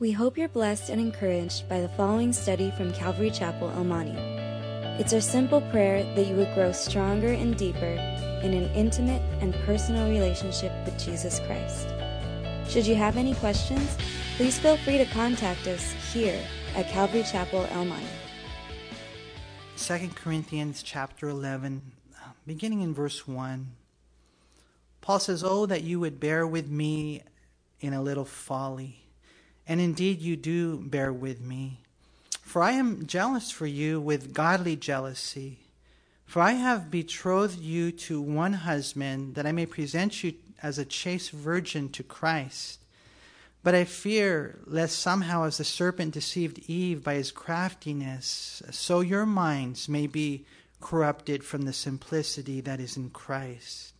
We hope you're blessed and encouraged by the following study from Calvary Chapel, El Monte. It's our simple prayer that you would grow stronger and deeper in an intimate and personal relationship with Jesus Christ. Should you have any questions, please feel free to contact us here at Calvary Chapel, El Monte. 2 Corinthians chapter 11, uh, beginning in verse 1. Paul says, Oh, that you would bear with me in a little folly. And indeed, you do bear with me. For I am jealous for you with godly jealousy. For I have betrothed you to one husband, that I may present you as a chaste virgin to Christ. But I fear lest somehow, as the serpent deceived Eve by his craftiness, so your minds may be corrupted from the simplicity that is in Christ.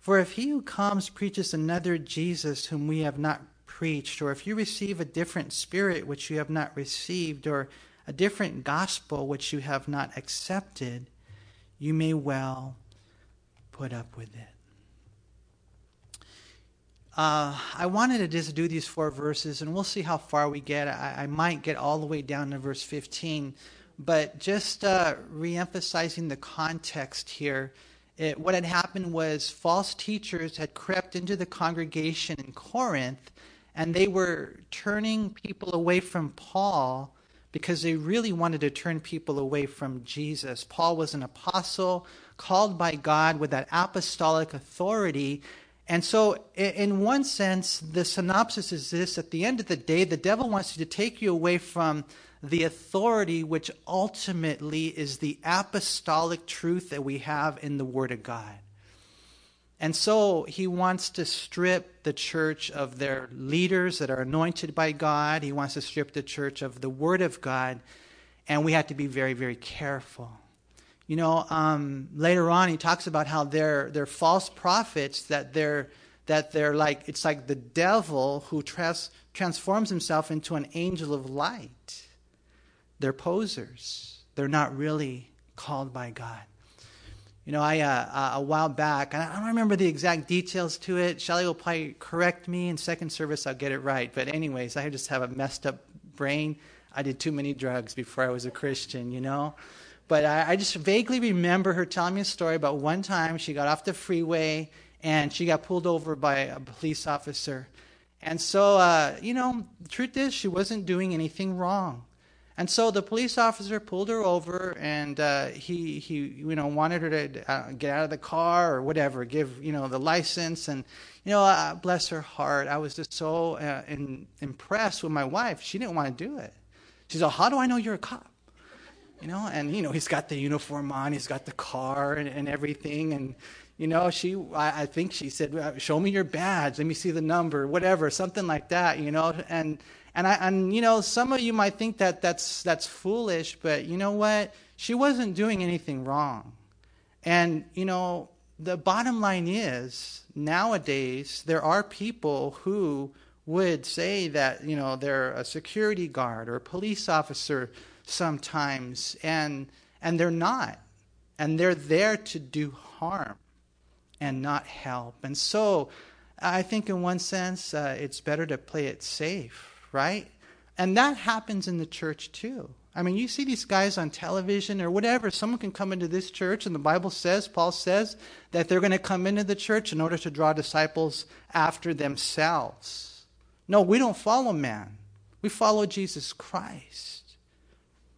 For if he who comes preaches another Jesus whom we have not preached, or if you receive a different spirit which you have not received, or a different gospel which you have not accepted, you may well put up with it. Uh, I wanted to just do these four verses, and we'll see how far we get. I, I might get all the way down to verse 15, but just uh, reemphasizing the context here. It, what had happened was false teachers had crept into the congregation in Corinth and they were turning people away from Paul because they really wanted to turn people away from Jesus. Paul was an apostle called by God with that apostolic authority. And so, in one sense, the synopsis is this at the end of the day, the devil wants you to take you away from the authority which ultimately is the apostolic truth that we have in the Word of God. And so he wants to strip the church of their leaders that are anointed by God. He wants to strip the church of the Word of God. And we have to be very, very careful. You know, um, later on, he talks about how they're, they're false prophets, that they're, that they're like, it's like the devil who trans- transforms himself into an angel of light. They're posers, they're not really called by God. You know, I uh, uh, a while back, I don't remember the exact details to it. Shelly will probably correct me in second service. I'll get it right. But anyways, I just have a messed up brain. I did too many drugs before I was a Christian, you know. But I, I just vaguely remember her telling me a story about one time she got off the freeway and she got pulled over by a police officer. And so, uh, you know, the truth is she wasn't doing anything wrong. And so the police officer pulled her over, and uh, he he you know wanted her to uh, get out of the car or whatever, give you know the license, and you know uh, bless her heart, I was just so uh, in, impressed with my wife. She didn't want to do it. She said, "How do I know you're a cop?" You know, and you know he's got the uniform on, he's got the car and, and everything, and you know she I, I think she said, "Show me your badge, let me see the number, whatever, something like that." You know, and and, I, and you know, some of you might think that that's, that's foolish, but you know what? She wasn't doing anything wrong. And, you know, the bottom line is nowadays there are people who would say that, you know, they're a security guard or a police officer sometimes, and, and they're not. And they're there to do harm and not help. And so I think, in one sense, uh, it's better to play it safe right? And that happens in the church too. I mean, you see these guys on television or whatever. Someone can come into this church, and the Bible says, Paul says, that they're going to come into the church in order to draw disciples after themselves. No, we don't follow man, we follow Jesus Christ.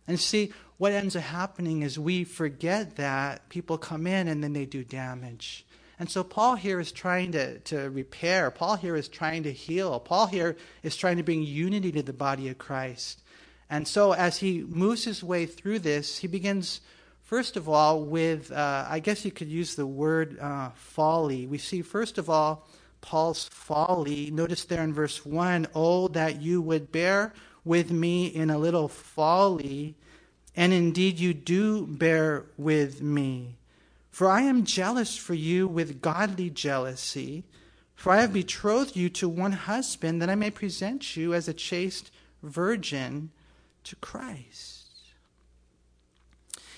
And see, what ends up happening is we forget that people come in and then they do damage. And so Paul here is trying to, to repair. Paul here is trying to heal. Paul here is trying to bring unity to the body of Christ. And so as he moves his way through this, he begins, first of all, with, uh, I guess you could use the word uh, folly. We see, first of all, Paul's folly. Notice there in verse 1 Oh, that you would bear with me in a little folly, and indeed you do bear with me. For I am jealous for you with godly jealousy, for I have betrothed you to one husband, that I may present you as a chaste virgin to Christ.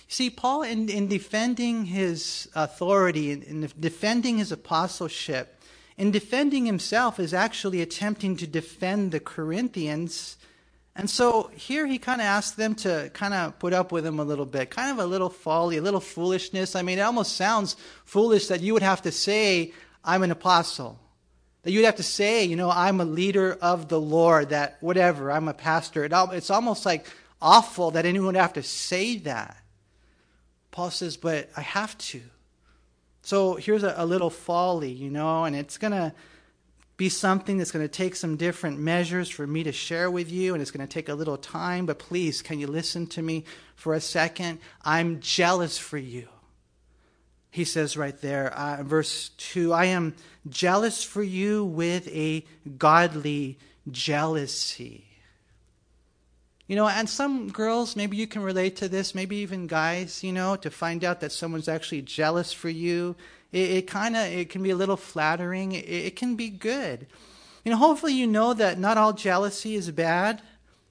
See, Paul, in, in defending his authority, in, in defending his apostleship, in defending himself, is actually attempting to defend the Corinthians. And so here he kind of asks them to kind of put up with him a little bit, kind of a little folly, a little foolishness. I mean, it almost sounds foolish that you would have to say, I'm an apostle. That you'd have to say, you know, I'm a leader of the Lord, that whatever, I'm a pastor. It's almost like awful that anyone would have to say that. Paul says, but I have to. So here's a, a little folly, you know, and it's going to be something that's going to take some different measures for me to share with you, and it's going to take a little time, but please, can you listen to me for a second? I'm jealous for you. He says right there, uh, verse 2 I am jealous for you with a godly jealousy. You know, and some girls, maybe you can relate to this, maybe even guys, you know, to find out that someone's actually jealous for you. It, it kind of, it can be a little flattering. It, it can be good. You know, hopefully you know that not all jealousy is bad.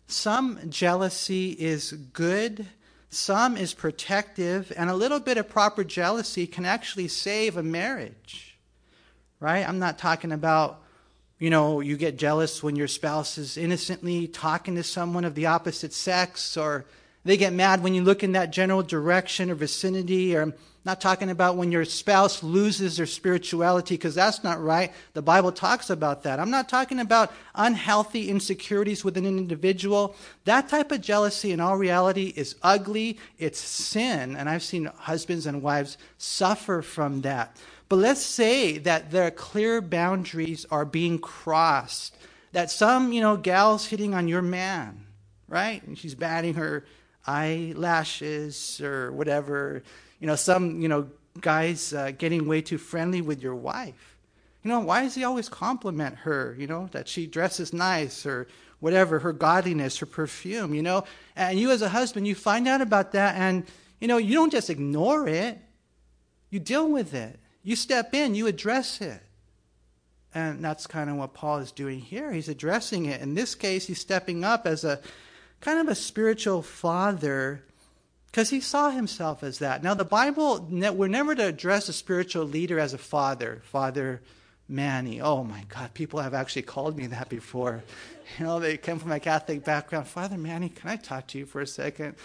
Some jealousy is good. Some is protective. And a little bit of proper jealousy can actually save a marriage. Right? I'm not talking about you know, you get jealous when your spouse is innocently talking to someone of the opposite sex, or they get mad when you look in that general direction or vicinity, or I'm not talking about when your spouse loses their spirituality, because that's not right. The Bible talks about that. I'm not talking about unhealthy insecurities within an individual. That type of jealousy, in all reality, is ugly, it's sin, and I've seen husbands and wives suffer from that. But let's say that their clear boundaries are being crossed. That some, you know, gal's hitting on your man, right? And she's batting her eyelashes or whatever. You know, some, you know, guys uh, getting way too friendly with your wife. You know, why does he always compliment her, you know, that she dresses nice or whatever, her godliness, her perfume, you know? And you as a husband, you find out about that and, you know, you don't just ignore it, you deal with it. You step in, you address it. And that's kind of what Paul is doing here. He's addressing it. In this case, he's stepping up as a kind of a spiritual father because he saw himself as that. Now, the Bible, we're never to address a spiritual leader as a father, Father Manny. Oh my God, people have actually called me that before. You know, they come from a Catholic background. Father Manny, can I talk to you for a second?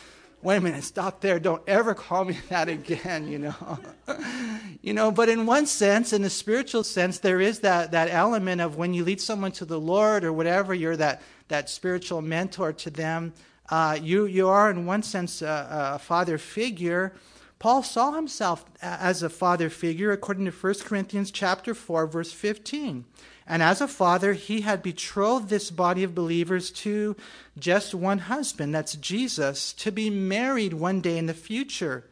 wait a minute, stop there. Don't ever call me that again, you know. you know, but in one sense, in a spiritual sense, there is that, that element of when you lead someone to the Lord or whatever, you're that, that spiritual mentor to them. Uh, you, you are, in one sense, a, a father figure. Paul saw himself as a father figure according to 1 Corinthians chapter 4 verse 15. And as a father, he had betrothed this body of believers to just one husband, that's Jesus, to be married one day in the future.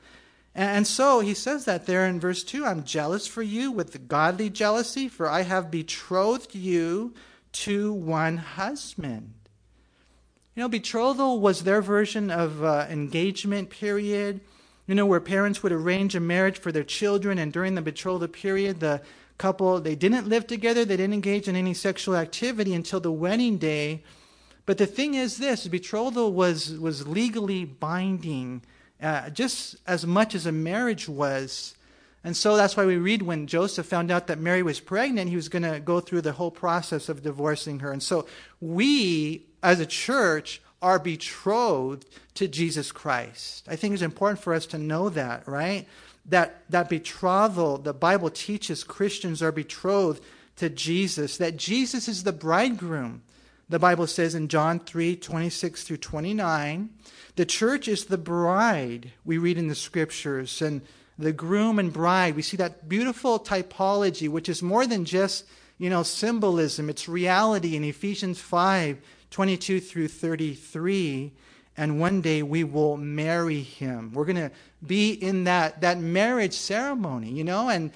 And so he says that there in verse 2 I'm jealous for you with godly jealousy, for I have betrothed you to one husband. You know, betrothal was their version of uh, engagement period, you know, where parents would arrange a marriage for their children, and during the betrothal period, the couple, they didn't live together, they didn't engage in any sexual activity until the wedding day. But the thing is this betrothal was, was legally binding uh, just as much as a marriage was. And so that's why we read when Joseph found out that Mary was pregnant, he was going to go through the whole process of divorcing her. And so we, as a church, are betrothed to Jesus Christ. I think it's important for us to know that, right? that, that betrothal, the Bible teaches Christians are betrothed to Jesus, that Jesus is the bridegroom. The Bible says in John 3 26 through 29, the church is the bride, we read in the scriptures, and the groom and bride. We see that beautiful typology, which is more than just you know symbolism, it's reality in Ephesians 5 22 through 33 and one day we will marry him. We're going to be in that, that marriage ceremony, you know? And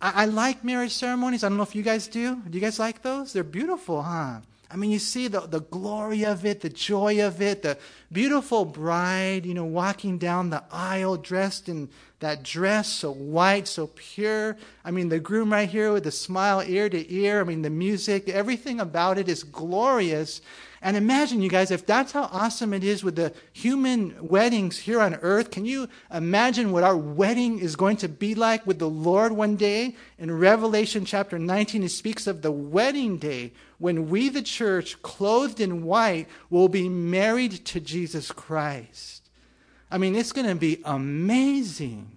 I, I, like marriage ceremonies. I don't know if you guys do. Do you guys like those? They're beautiful, huh? I mean, you see the, the glory of it, the joy of it, the beautiful bride, you know, walking down the aisle dressed in that dress so white, so pure. I mean, the groom right here with the smile ear to ear. I mean, the music, everything about it is glorious. And imagine, you guys, if that's how awesome it is with the human weddings here on earth, can you imagine what our wedding is going to be like with the Lord one day? In Revelation chapter 19, it speaks of the wedding day when we, the church, clothed in white, will be married to Jesus Christ. I mean, it's going to be amazing.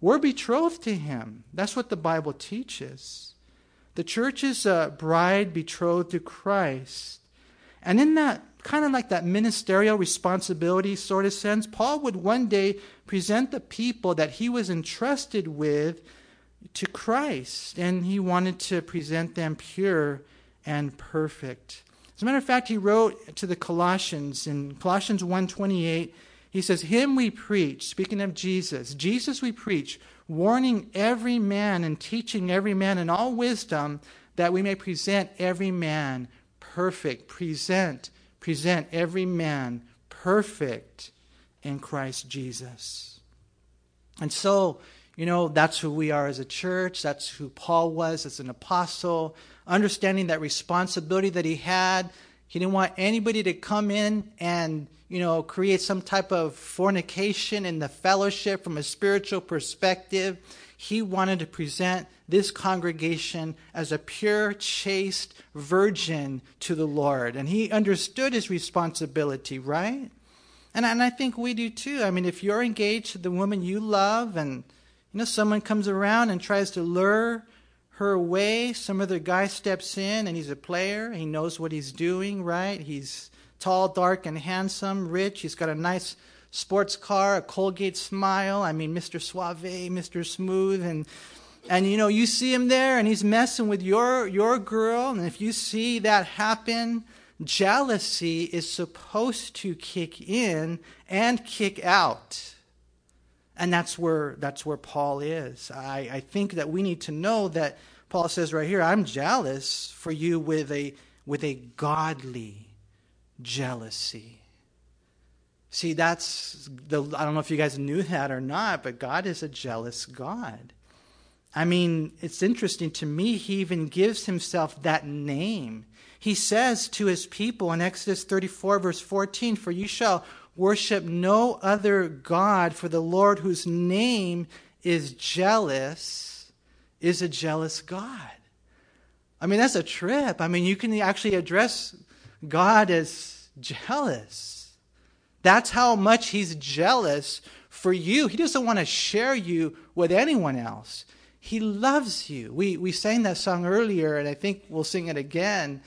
We're betrothed to Him. That's what the Bible teaches. The church is a bride betrothed to Christ. And in that kind of like that ministerial responsibility sort of sense, Paul would one day present the people that he was entrusted with to Christ, and he wanted to present them pure and perfect. As a matter of fact, he wrote to the Colossians in Colossians 1:28, he says, "Him we preach, speaking of Jesus, Jesus we preach, warning every man and teaching every man in all wisdom, that we may present every man perfect. Present, present every man perfect in Christ Jesus. And so, you know, that's who we are as a church. That's who Paul was as an apostle. Understanding that responsibility that he had. He didn't want anybody to come in and, you know, create some type of fornication in the fellowship from a spiritual perspective. He wanted to present this congregation as a pure, chaste virgin to the Lord. And he understood his responsibility, right? And, and I think we do too. I mean, if you're engaged to the woman you love and you know someone comes around and tries to lure her way. some other guy steps in and he's a player, he knows what he's doing, right? He's tall, dark, and handsome, rich, he's got a nice sports car, a Colgate smile. I mean, Mr. Suave, Mr. Smooth, and and you know you see him there and he's messing with your your girl and if you see that happen jealousy is supposed to kick in and kick out and that's where that's where paul is. I, I think that we need to know that paul says right here i'm jealous for you with a with a godly jealousy. See that's the i don't know if you guys knew that or not but god is a jealous god. I mean, it's interesting to me, he even gives himself that name. He says to his people in Exodus 34, verse 14, For you shall worship no other God, for the Lord, whose name is jealous, is a jealous God. I mean, that's a trip. I mean, you can actually address God as jealous. That's how much he's jealous for you. He doesn't want to share you with anyone else. He loves you. We, we sang that song earlier, and I think we'll sing it again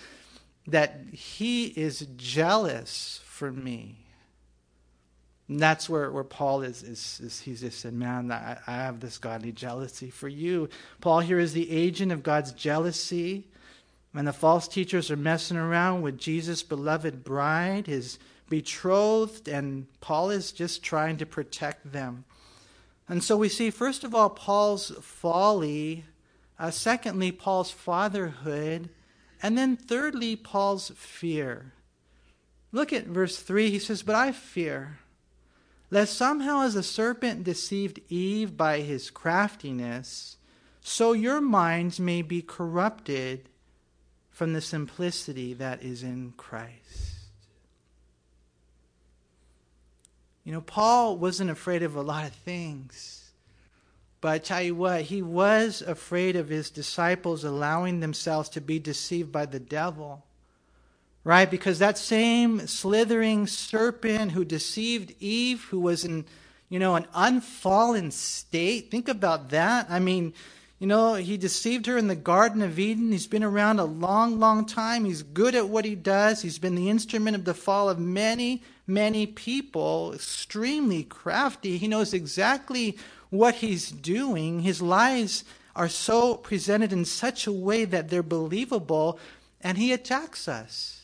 that He is jealous for me. And that's where, where Paul is, is, is he's just said, Man, I, I have this godly jealousy for you. Paul here is the agent of God's jealousy. And the false teachers are messing around with Jesus' beloved bride, his betrothed, and Paul is just trying to protect them. And so we see, first of all, Paul's folly, uh, secondly, Paul's fatherhood, and then thirdly, Paul's fear. Look at verse 3. He says, But I fear, lest somehow as the serpent deceived Eve by his craftiness, so your minds may be corrupted from the simplicity that is in Christ. You know, Paul wasn't afraid of a lot of things. But I tell you what, he was afraid of his disciples allowing themselves to be deceived by the devil. Right? Because that same slithering serpent who deceived Eve, who was in, you know, an unfallen state, think about that. I mean, you know, he deceived her in the Garden of Eden. He's been around a long, long time. He's good at what he does. He's been the instrument of the fall of many, many people, extremely crafty. He knows exactly what he's doing. His lies are so presented in such a way that they're believable, and he attacks us.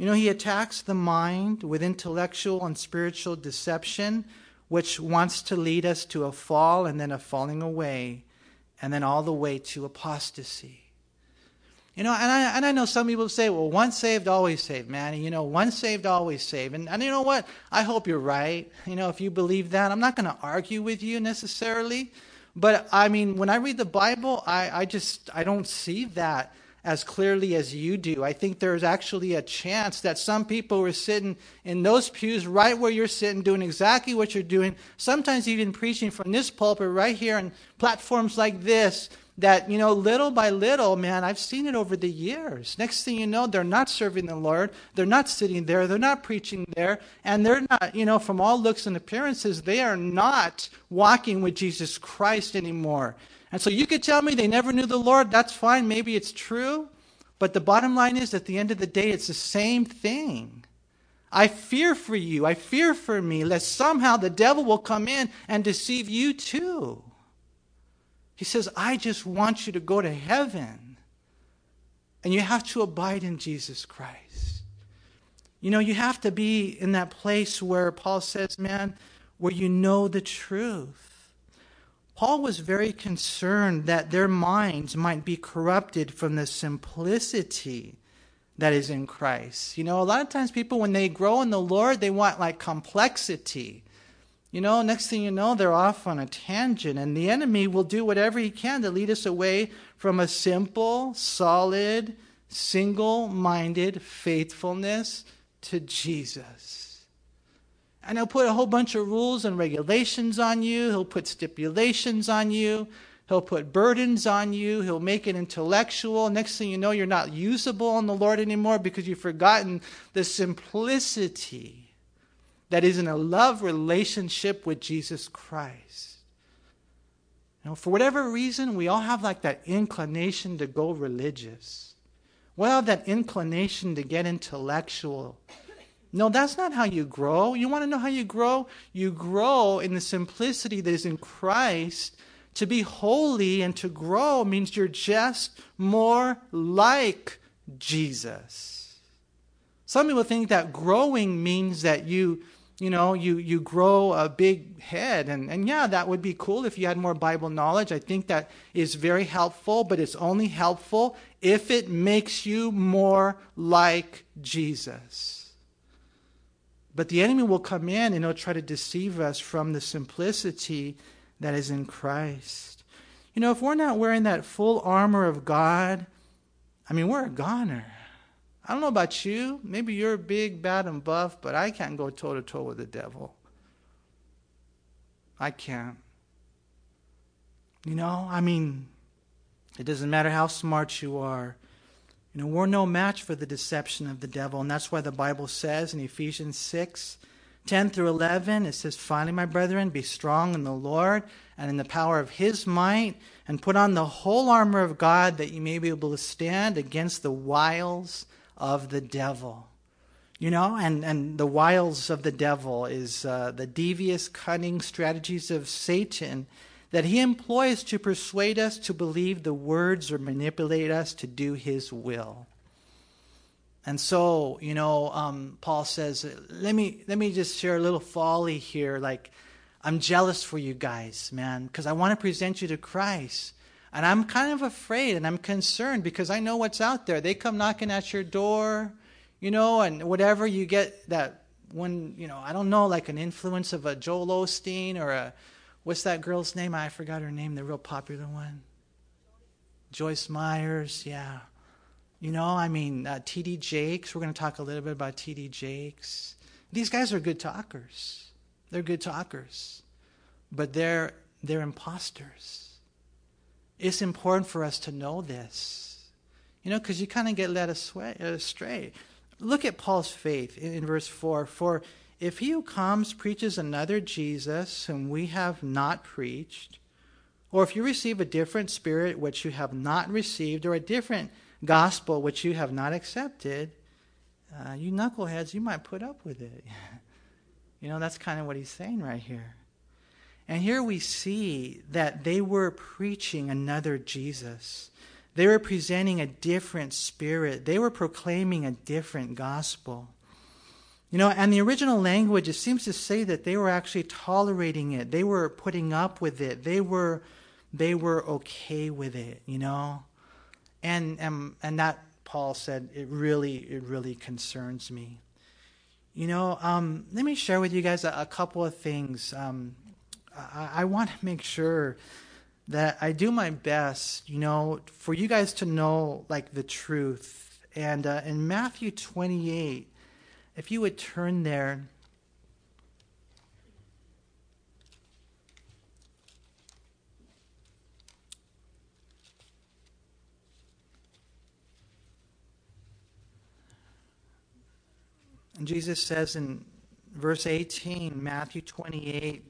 You know, he attacks the mind with intellectual and spiritual deception, which wants to lead us to a fall and then a falling away and then all the way to apostasy. You know, and I, and I know some people say, well, once saved, always saved, man. You know, once saved, always saved. And, and you know what? I hope you're right. You know, if you believe that, I'm not going to argue with you necessarily. But I mean, when I read the Bible, I, I just, I don't see that as clearly as you do. I think there's actually a chance that some people were sitting in those pews right where you're sitting, doing exactly what you're doing, sometimes even preaching from this pulpit right here on platforms like this. That, you know, little by little, man, I've seen it over the years. Next thing you know, they're not serving the Lord. They're not sitting there. They're not preaching there. And they're not, you know, from all looks and appearances, they are not walking with Jesus Christ anymore. And so you could tell me they never knew the Lord. That's fine. Maybe it's true. But the bottom line is, at the end of the day, it's the same thing. I fear for you. I fear for me, lest somehow the devil will come in and deceive you too. He says, I just want you to go to heaven. And you have to abide in Jesus Christ. You know, you have to be in that place where Paul says, man, where you know the truth. Paul was very concerned that their minds might be corrupted from the simplicity that is in Christ. You know, a lot of times people, when they grow in the Lord, they want like complexity. You know, next thing you know, they're off on a tangent, and the enemy will do whatever he can to lead us away from a simple, solid, single minded faithfulness to Jesus. And he'll put a whole bunch of rules and regulations on you. He'll put stipulations on you. He'll put burdens on you. He'll make it intellectual. Next thing you know, you're not usable in the Lord anymore because you've forgotten the simplicity that is in a love relationship with Jesus Christ. You know, for whatever reason, we all have like that inclination to go religious. We all have that inclination to get intellectual. No, that's not how you grow. You want to know how you grow? You grow in the simplicity that is in Christ. To be holy and to grow means you're just more like Jesus. Some people think that growing means that you, you know, you, you grow a big head. And, and yeah, that would be cool if you had more Bible knowledge. I think that is very helpful, but it's only helpful if it makes you more like Jesus. But the enemy will come in and he'll try to deceive us from the simplicity that is in Christ. You know, if we're not wearing that full armor of God, I mean, we're a goner. I don't know about you. Maybe you're big, bad, and buff, but I can't go toe to toe with the devil. I can't. You know, I mean, it doesn't matter how smart you are. You know, we're no match for the deception of the devil. And that's why the Bible says in Ephesians 6 10 through 11, it says, Finally, my brethren, be strong in the Lord and in the power of his might, and put on the whole armor of God that you may be able to stand against the wiles of the devil. You know, and, and the wiles of the devil is uh, the devious, cunning strategies of Satan that he employs to persuade us to believe the words or manipulate us to do his will. And so, you know, um, Paul says, let me, let me just share a little folly here. Like, I'm jealous for you guys, man, because I want to present you to Christ. And I'm kind of afraid and I'm concerned because I know what's out there. They come knocking at your door, you know, and whatever you get that one, you know, I don't know, like an influence of a Joel Osteen or a, What's that girl's name? I forgot her name, the real popular one. Joyce Myers, yeah. You know, I mean, uh, T.D. Jakes. We're going to talk a little bit about T.D. Jakes. These guys are good talkers. They're good talkers, but they're they're imposters. It's important for us to know this, you know, because you kind of get led astray. Look at Paul's faith in, in verse four. For if he who comes preaches another Jesus whom we have not preached, or if you receive a different spirit which you have not received, or a different gospel which you have not accepted, uh, you knuckleheads, you might put up with it. you know, that's kind of what he's saying right here. And here we see that they were preaching another Jesus. They were presenting a different spirit. They were proclaiming a different gospel. You know, and the original language, it seems to say that they were actually tolerating it. They were putting up with it. They were, they were okay with it, you know? And, and, and that, Paul said, it really, it really concerns me. You know, um, let me share with you guys a, a couple of things. Um, I, I want to make sure that I do my best, you know, for you guys to know like the truth. And uh, in Matthew 28, if you would turn there. And Jesus says in verse 18, Matthew 28,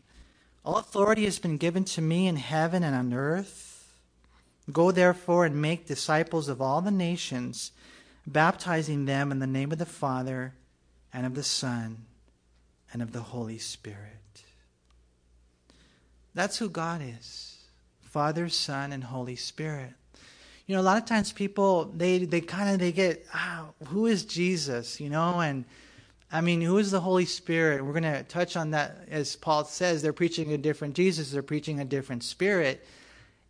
All authority has been given to me in heaven and on earth. Go therefore and make disciples of all the nations, baptizing them in the name of the Father and of the Son and of the Holy Spirit. That's who God is Father, Son, and Holy Spirit. You know, a lot of times people they they kind of they get ah, who is Jesus, you know, and I mean, who is the Holy Spirit? We're going to touch on that as Paul says. They're preaching a different Jesus, they're preaching a different Spirit.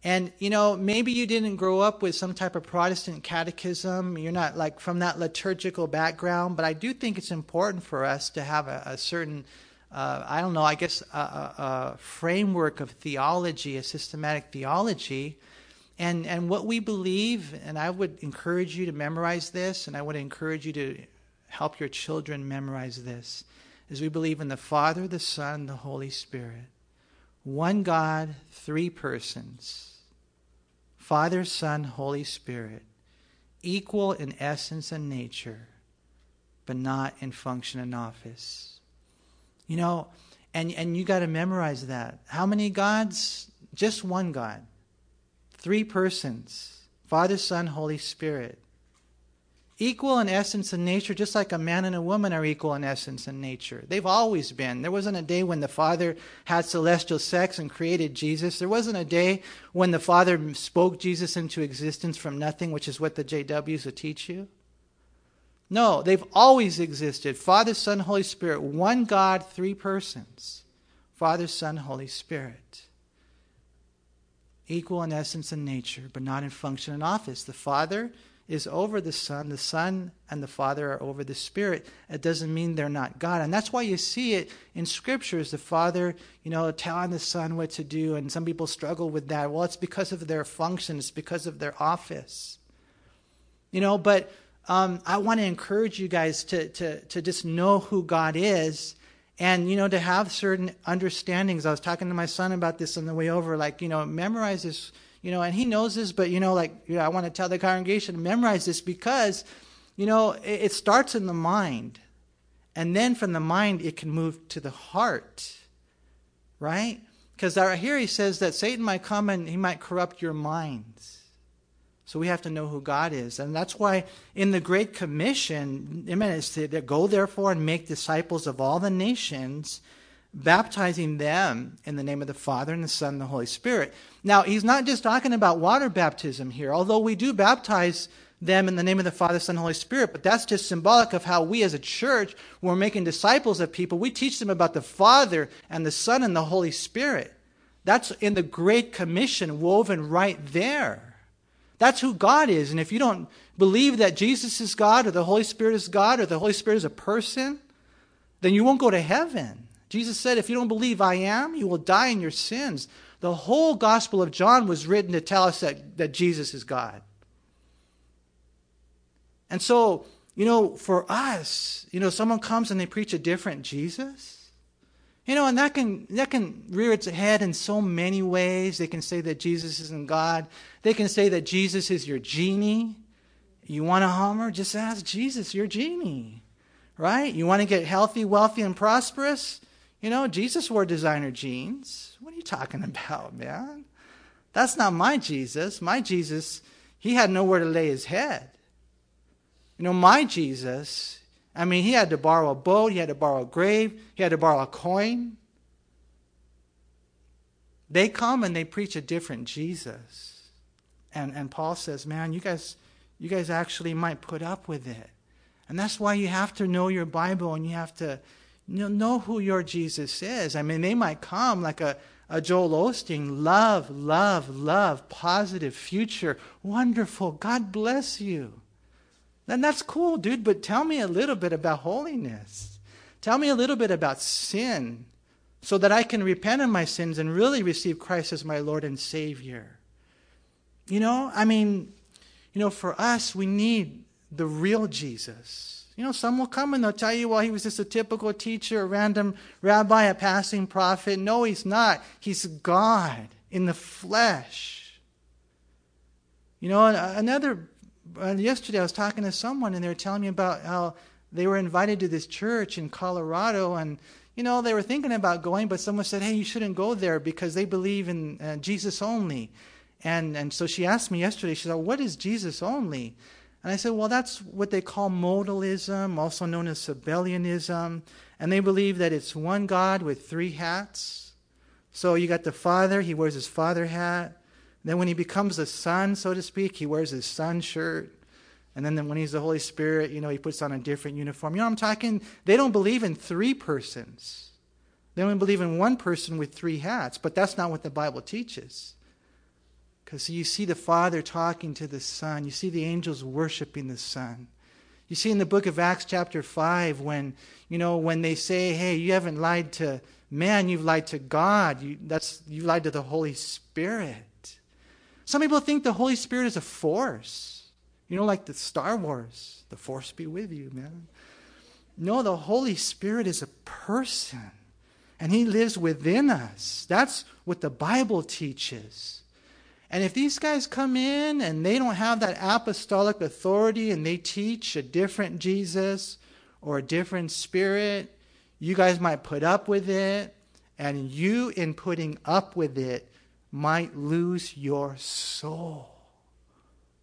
And, you know, maybe you didn't grow up with some type of Protestant catechism. You're not like from that liturgical background, but I do think it's important for us to have a, a certain, uh, I don't know, I guess, a, a, a framework of theology, a systematic theology. And, and what we believe, and I would encourage you to memorize this, and I would encourage you to help your children memorize this is we believe in the Father, the Son, the Holy Spirit. One God, three persons. Father, Son, Holy Spirit. Equal in essence and nature, but not in function and office. You know, and, and you got to memorize that. How many gods? Just one God. Three persons Father, Son, Holy Spirit equal in essence and nature, just like a man and a woman are equal in essence and nature. They've always been. There wasn't a day when the Father had celestial sex and created Jesus. There wasn't a day when the Father spoke Jesus into existence from nothing, which is what the JWs will teach you. No, they've always existed. Father, Son, Holy Spirit. One God, three persons. Father, Son, Holy Spirit. Equal in essence and nature, but not in function and office. The Father is over the Son. The Son and the Father are over the Spirit. It doesn't mean they're not God. And that's why you see it in scriptures. The Father, you know, telling the Son what to do. And some people struggle with that. Well, it's because of their function, it's because of their office. You know, but um, I want to encourage you guys to, to, to just know who God is and you know to have certain understandings i was talking to my son about this on the way over like you know memorize this you know, and he knows this, but, you know, like, you know, I want to tell the congregation to memorize this because, you know, it, it starts in the mind. And then from the mind, it can move to the heart, right? Because here he says that Satan might come and he might corrupt your minds. So we have to know who God is. And that's why in the Great Commission, amen, it's to go therefore and make disciples of all the nations baptizing them in the name of the Father and the Son and the Holy Spirit. Now, he's not just talking about water baptism here, although we do baptize them in the name of the Father, Son, and Holy Spirit, but that's just symbolic of how we as a church, we're making disciples of people, we teach them about the Father and the Son and the Holy Spirit. That's in the Great Commission woven right there. That's who God is. And if you don't believe that Jesus is God or the Holy Spirit is God or the Holy Spirit is a person, then you won't go to heaven. Jesus said, If you don't believe I am, you will die in your sins. The whole Gospel of John was written to tell us that, that Jesus is God. And so, you know, for us, you know, someone comes and they preach a different Jesus. You know, and that can that can rear its head in so many ways. They can say that Jesus isn't God. They can say that Jesus is your genie. You want a Hummer? Just ask Jesus, your genie. Right? You want to get healthy, wealthy, and prosperous? You know, Jesus wore designer jeans. What are you talking about, man? That's not my Jesus. My Jesus, he had nowhere to lay his head. You know, my Jesus, I mean, he had to borrow a boat, he had to borrow a grave, he had to borrow a coin. They come and they preach a different Jesus. And, and Paul says, man, you guys, you guys actually might put up with it. And that's why you have to know your Bible and you have to you know who your Jesus is. I mean, they might come like a, a Joel Osteen, love, love, love, positive future, wonderful, God bless you. Then that's cool, dude, but tell me a little bit about holiness. Tell me a little bit about sin. so that I can repent of my sins and really receive Christ as my Lord and Savior. You know, I mean, you know, for us, we need the real Jesus. You know, some will come and they'll tell you, well, he was just a typical teacher, a random rabbi, a passing prophet. No, he's not. He's God in the flesh. You know, another, uh, yesterday I was talking to someone and they were telling me about how they were invited to this church in Colorado and you know, they were thinking about going, but someone said, hey, you shouldn't go there because they believe in uh, Jesus only. And, and so she asked me yesterday, she said, what is Jesus only? And I said, well, that's what they call modalism, also known as Sabellianism. And they believe that it's one God with three hats. So you got the Father, he wears his Father hat. Then when he becomes the Son, so to speak, he wears his Son shirt. And then when he's the Holy Spirit, you know, he puts on a different uniform. You know I'm talking? They don't believe in three persons. They only believe in one person with three hats, but that's not what the Bible teaches. Because you see the Father talking to the Son, you see the angels worshiping the Son. You see in the book of Acts, chapter 5, when, you know, when they say, hey, you haven't lied to man, you've lied to God. You, that's, you lied to the Holy Spirit. Some people think the Holy Spirit is a force. You know, like the Star Wars, the force be with you, man. No, the Holy Spirit is a person, and He lives within us. That's what the Bible teaches. And if these guys come in and they don't have that apostolic authority and they teach a different Jesus or a different spirit, you guys might put up with it. And you, in putting up with it, might lose your soul.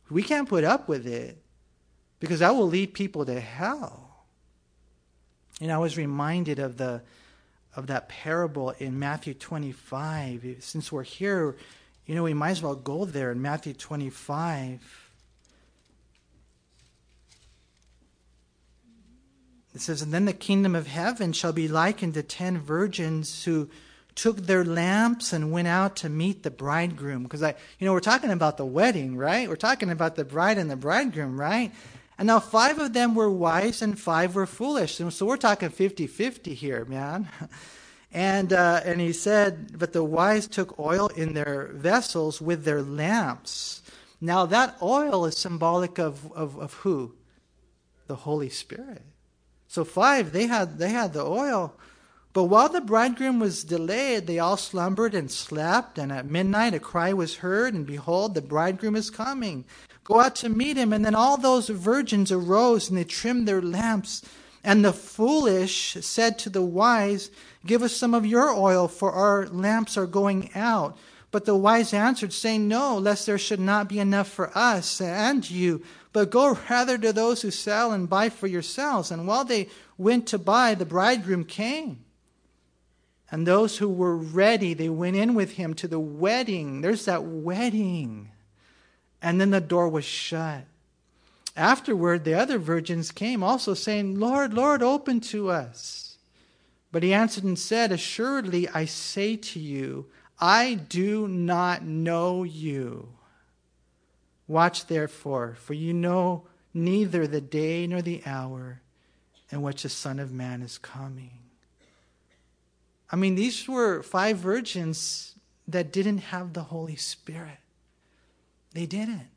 We can't put up with it because that will lead people to hell. And I was reminded of the of that parable in Matthew 25. Since we're here, you know, we might as well go there in Matthew 25. It says, And then the kingdom of heaven shall be likened to ten virgins who took their lamps and went out to meet the bridegroom. Because I, you know, we're talking about the wedding, right? We're talking about the bride and the bridegroom, right? And now five of them were wise and five were foolish. And so we're talking 50 50 here, man. And, uh, and he said, But the wise took oil in their vessels with their lamps. Now that oil is symbolic of, of, of who? The Holy Spirit. So five, they had, they had the oil. But while the bridegroom was delayed, they all slumbered and slept. And at midnight a cry was heard, and behold, the bridegroom is coming. Go out to meet him. And then all those virgins arose, and they trimmed their lamps. And the foolish said to the wise, Give us some of your oil, for our lamps are going out. But the wise answered, saying, No, lest there should not be enough for us and you. But go rather to those who sell and buy for yourselves. And while they went to buy, the bridegroom came. And those who were ready, they went in with him to the wedding. There's that wedding. And then the door was shut. Afterward, the other virgins came also saying, Lord, Lord, open to us. But he answered and said, Assuredly, I say to you, I do not know you. Watch therefore, for you know neither the day nor the hour in which the Son of Man is coming. I mean, these were five virgins that didn't have the Holy Spirit. They didn't.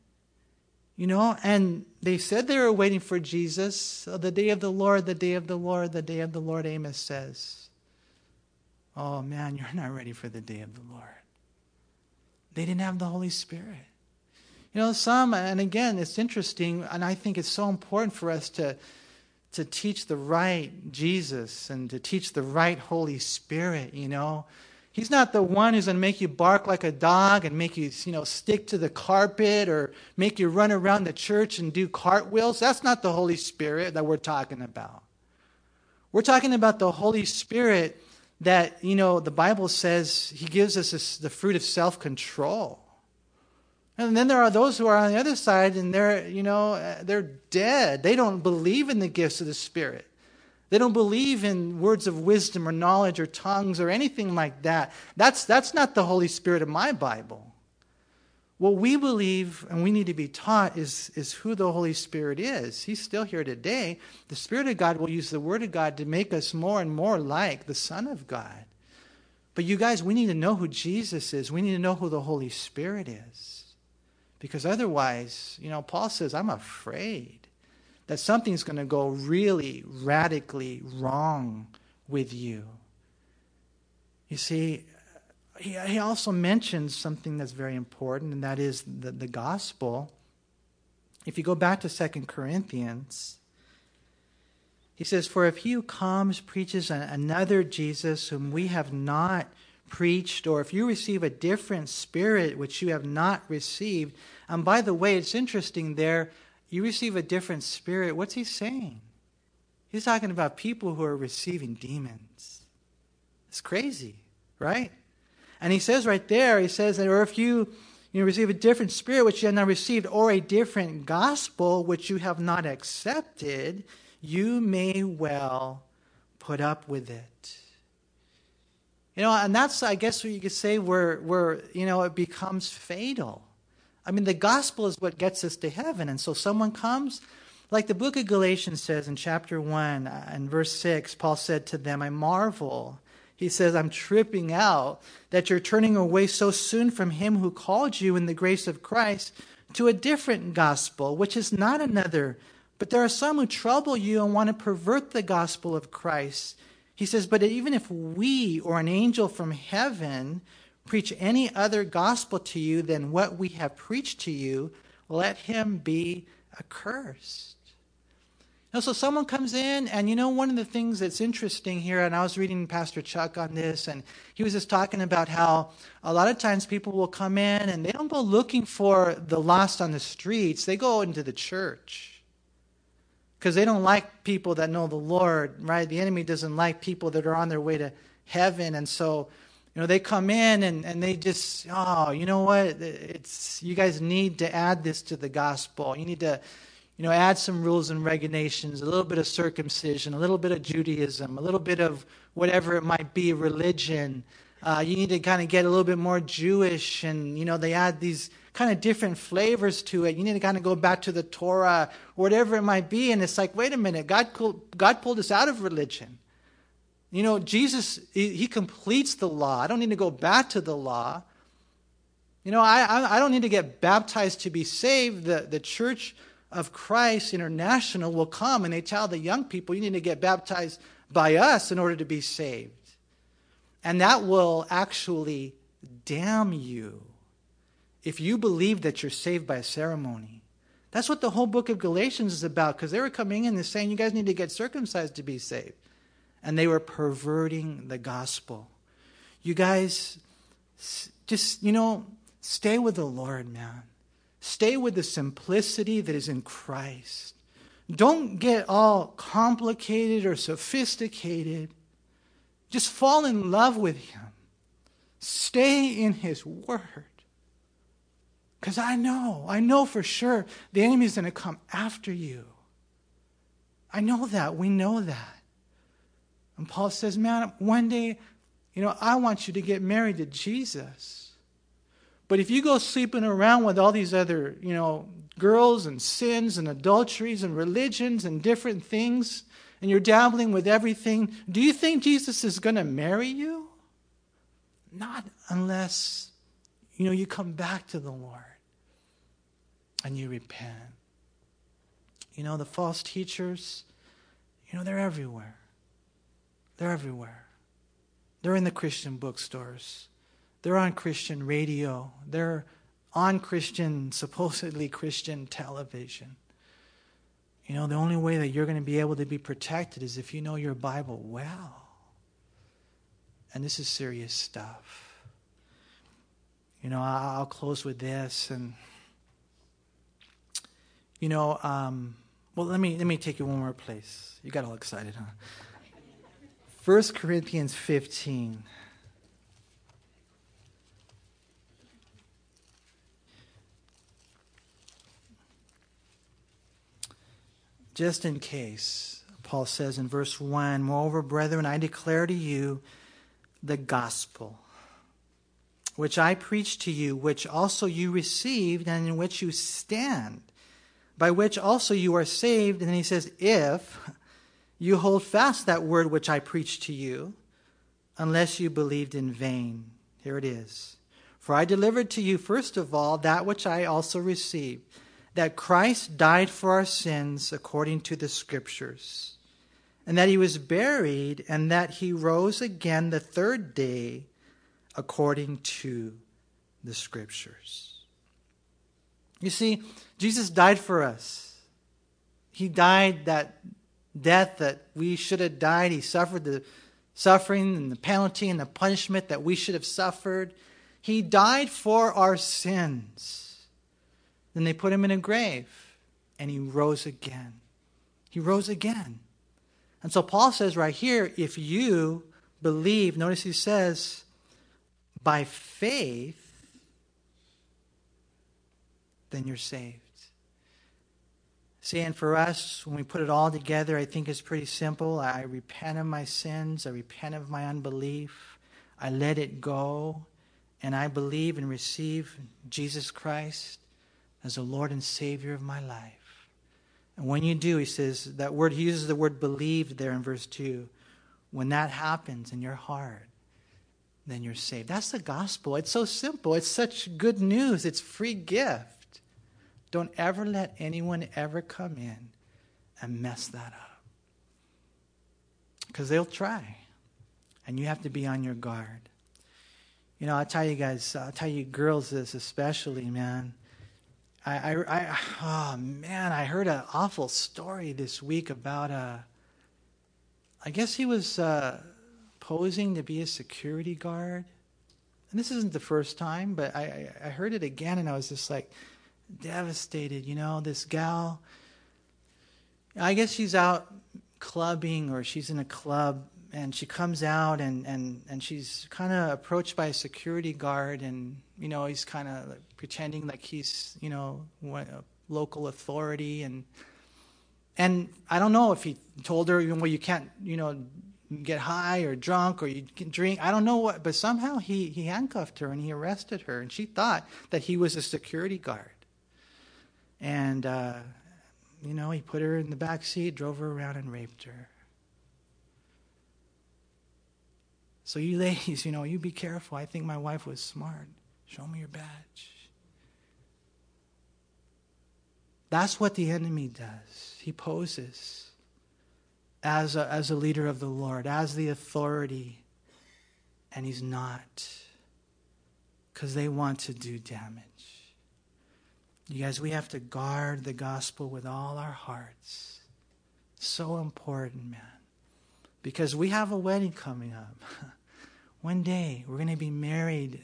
You know, and they said they were waiting for Jesus. The day of the Lord, the day of the Lord, the day of the Lord, Amos says. Oh man, you're not ready for the day of the Lord. They didn't have the Holy Spirit. You know, some, and again, it's interesting, and I think it's so important for us to to teach the right Jesus and to teach the right Holy Spirit, you know. He's not the one who's going to make you bark like a dog and make you, you know, stick to the carpet or make you run around the church and do cartwheels. That's not the Holy Spirit that we're talking about. We're talking about the Holy Spirit that, you know, the Bible says he gives us this, the fruit of self control. And then there are those who are on the other side and they're, you know, they're dead. They don't believe in the gifts of the Spirit. They don't believe in words of wisdom or knowledge or tongues or anything like that. That's, that's not the Holy Spirit of my Bible. What we believe and we need to be taught is, is who the Holy Spirit is. He's still here today. The Spirit of God will use the Word of God to make us more and more like the Son of God. But you guys, we need to know who Jesus is. We need to know who the Holy Spirit is. Because otherwise, you know, Paul says, I'm afraid that something's going to go really radically wrong with you. You see, he, he also mentions something that's very important, and that is the, the gospel. If you go back to Second Corinthians, he says, For if he who comes preaches another Jesus whom we have not preached, or if you receive a different spirit which you have not received, and by the way, it's interesting there, you receive a different spirit. What's he saying? He's talking about people who are receiving demons. It's crazy, right? And he says right there, he says that, or if you, you receive a different spirit which you have not received, or a different gospel which you have not accepted, you may well put up with it. You know, and that's, I guess, what you could say where, where, you know, it becomes fatal. I mean, the gospel is what gets us to heaven. And so someone comes, like the book of Galatians says in chapter 1 uh, and verse 6, Paul said to them, I marvel. He says, I'm tripping out that you're turning away so soon from him who called you in the grace of Christ to a different gospel, which is not another but there are some who trouble you and want to pervert the gospel of Christ. He says, But even if we or an angel from heaven preach any other gospel to you than what we have preached to you, let him be accursed. Now, so someone comes in, and you know, one of the things that's interesting here, and I was reading Pastor Chuck on this, and he was just talking about how a lot of times people will come in and they don't go looking for the lost on the streets, they go into the church because they don't like people that know the Lord, right? The enemy doesn't like people that are on their way to heaven. And so, you know, they come in and, and they just, oh, you know what? It's you guys need to add this to the gospel. You need to, you know, add some rules and regulations, a little bit of circumcision, a little bit of Judaism, a little bit of whatever it might be, religion. Uh, you need to kind of get a little bit more Jewish, and you know, they add these kind of different flavors to it. You need to kind of go back to the Torah, whatever it might be. And it's like, wait a minute, God, God pulled us out of religion. You know, Jesus, he, completes the law. I don't need to go back to the law. You know, I, I don't need to get baptized to be saved. The, the Church of Christ International will come and they tell the young people, you need to get baptized by us in order to be saved. And that will actually damn you if you believe that you're saved by a ceremony. That's what the whole book of Galatians is about because they were coming in and saying, you guys need to get circumcised to be saved. And they were perverting the gospel. You guys, just, you know, stay with the Lord, man. Stay with the simplicity that is in Christ. Don't get all complicated or sophisticated. Just fall in love with Him. Stay in His Word. Because I know, I know for sure the enemy is going to come after you. I know that. We know that. And Paul says, man, one day, you know, I want you to get married to Jesus. But if you go sleeping around with all these other, you know, girls and sins and adulteries and religions and different things, and you're dabbling with everything, do you think Jesus is going to marry you? Not unless, you know, you come back to the Lord and you repent. You know, the false teachers, you know, they're everywhere. They're everywhere. They're in the Christian bookstores. They're on Christian radio. They're on Christian, supposedly Christian television. You know, the only way that you're going to be able to be protected is if you know your Bible well. And this is serious stuff. You know, I'll close with this and you know, um, well, let me, let me take you one more place. You got all excited, huh? 1 Corinthians 15. Just in case, Paul says in verse 1 Moreover, brethren, I declare to you the gospel which I preached to you, which also you received, and in which you stand by which also you are saved. And then he says, if you hold fast that word which I preached to you, unless you believed in vain. Here it is. For I delivered to you, first of all, that which I also received that Christ died for our sins according to the Scriptures, and that he was buried, and that he rose again the third day according to the Scriptures. You see, Jesus died for us. He died that death that we should have died. He suffered the suffering and the penalty and the punishment that we should have suffered. He died for our sins. Then they put him in a grave and he rose again. He rose again. And so Paul says right here if you believe, notice he says, by faith, then you're saved. And for us, when we put it all together, I think it's pretty simple. I repent of my sins, I repent of my unbelief, I let it go, and I believe and receive Jesus Christ as the Lord and Savior of my life. And when you do, he says that word, he uses the word believed there in verse 2. When that happens in your heart, then you're saved. That's the gospel. It's so simple. It's such good news. It's free gift. Don't ever let anyone ever come in and mess that up. Because they'll try. And you have to be on your guard. You know, I'll tell you guys, I'll tell you girls this especially, man. I, I, I oh man, I heard an awful story this week about a. Uh, guess he was uh, posing to be a security guard. And this isn't the first time, but I, I, I heard it again and I was just like, devastated. You know, this gal, I guess she's out clubbing or she's in a club and she comes out and, and, and she's kind of approached by a security guard and, you know, he's kind of like pretending like he's, you know, a local authority and, and I don't know if he told her, well, you can't, you know, get high or drunk or you can drink. I don't know what, but somehow he, he handcuffed her and he arrested her and she thought that he was a security guard. And, uh, you know, he put her in the back seat, drove her around, and raped her. So, you ladies, you know, you be careful. I think my wife was smart. Show me your badge. That's what the enemy does. He poses as a, as a leader of the Lord, as the authority, and he's not because they want to do damage. You guys, we have to guard the gospel with all our hearts. So important, man. Because we have a wedding coming up. One day, we're going to be married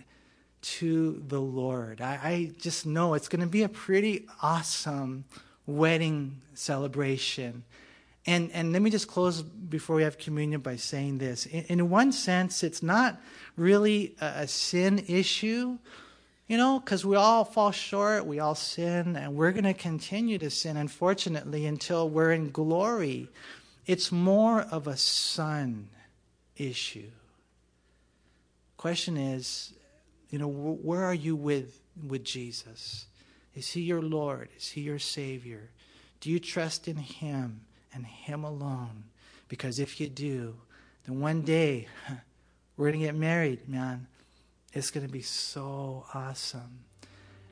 to the Lord. I, I just know it's going to be a pretty awesome wedding celebration. And, and let me just close before we have communion by saying this. In, in one sense, it's not really a, a sin issue you know, because we all fall short, we all sin, and we're going to continue to sin, unfortunately, until we're in glory. It's more of a son issue. Question is, you know, where are you with, with Jesus? Is he your Lord? Is he your Savior? Do you trust in him and him alone? Because if you do, then one day we're going to get married, man. It's going to be so awesome.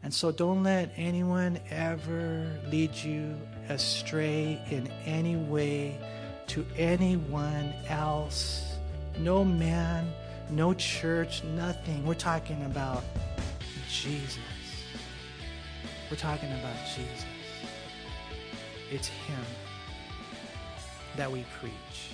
And so don't let anyone ever lead you astray in any way to anyone else. No man, no church, nothing. We're talking about Jesus. We're talking about Jesus. It's Him that we preach.